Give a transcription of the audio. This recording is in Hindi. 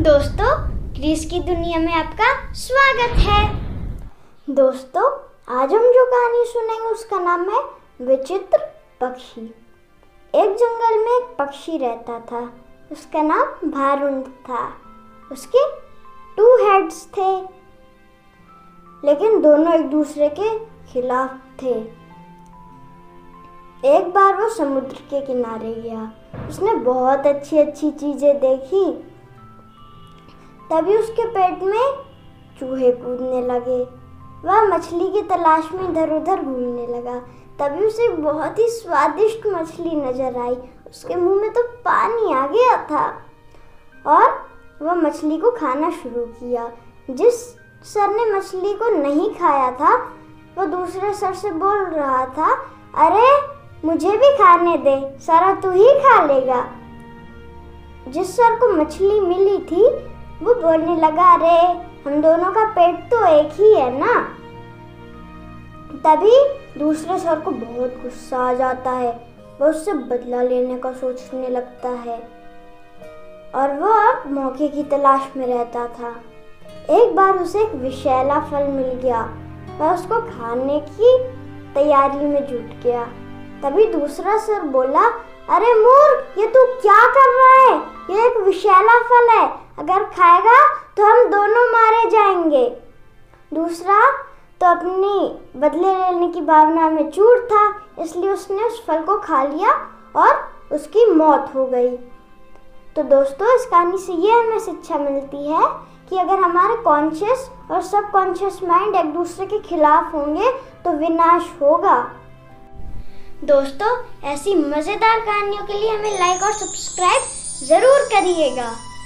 दोस्तों क्रिस की दुनिया में आपका स्वागत है। दोस्तों, आज हम जो कहानी सुनेंगे, उसका नाम है विचित्र पक्षी। एक जंगल में एक पक्षी रहता था। उसका नाम भारुण था। उसके टू हेड्स थे। लेकिन दोनों एक दूसरे के खिलाफ थे। एक बार वो समुद्र के किनारे गया। उसने बहुत अच्छी अच्छी चीज़ें देखी। तभी उसके पेट में चूहे कूदने लगे। वह मछली की तलाश में इधर उधर घूमने लगा। तभी उसे बहुत ही स्वादिष्ट मछली नज़र आई। उसके मुँह में तो पानी आ गया था। और वह मछली को खाना शुरू किया। जिस सर ने मछली को नहीं खाया था, वह दूसरे सर से बोल रहा था, अरे, मुझे भी खाने दे। सारा तू ही खा लेगा। जिस सर को मछली मिली थी वो बोलने लगा, अरे, हम दोनों का पेट तो एक ही है ना? तभी दूसरे सर को बहुत गुस्सा आ जाता है। वो उससे बदला लेने का सोचने लगता है। और वो अब मौके की तलाश में रहता था। एक बार उसे एक विशैला फल मिल गया। वह उसको खाने की तैयारी में जुट गया। तभी दूसरा सर बोला अरे मूर्ख ये तू क्या कर रहा है? ये एक विशैला फल है। अगर खाएगा तो हम दोनों मारे जाएँगे। दूसरा तो अपनी बदले लेने की भावना में चूर था, इसलिए उसने उस फल को खा लिया और उसकी मौत हो गई। तो दोस्तों, इस कहानी से ये हमें शिक्षा मिलती है कि अगर हमारे कॉन्शियस और सब कॉन्शियस माइंड एक दूसरे के खिलाफ होंगे तो विनाश होगा। दोस्तों ऐसी मज़ेदार कहानियों के लिए हमें लाइक और सब्सक्राइब ज़रूर करिएगा।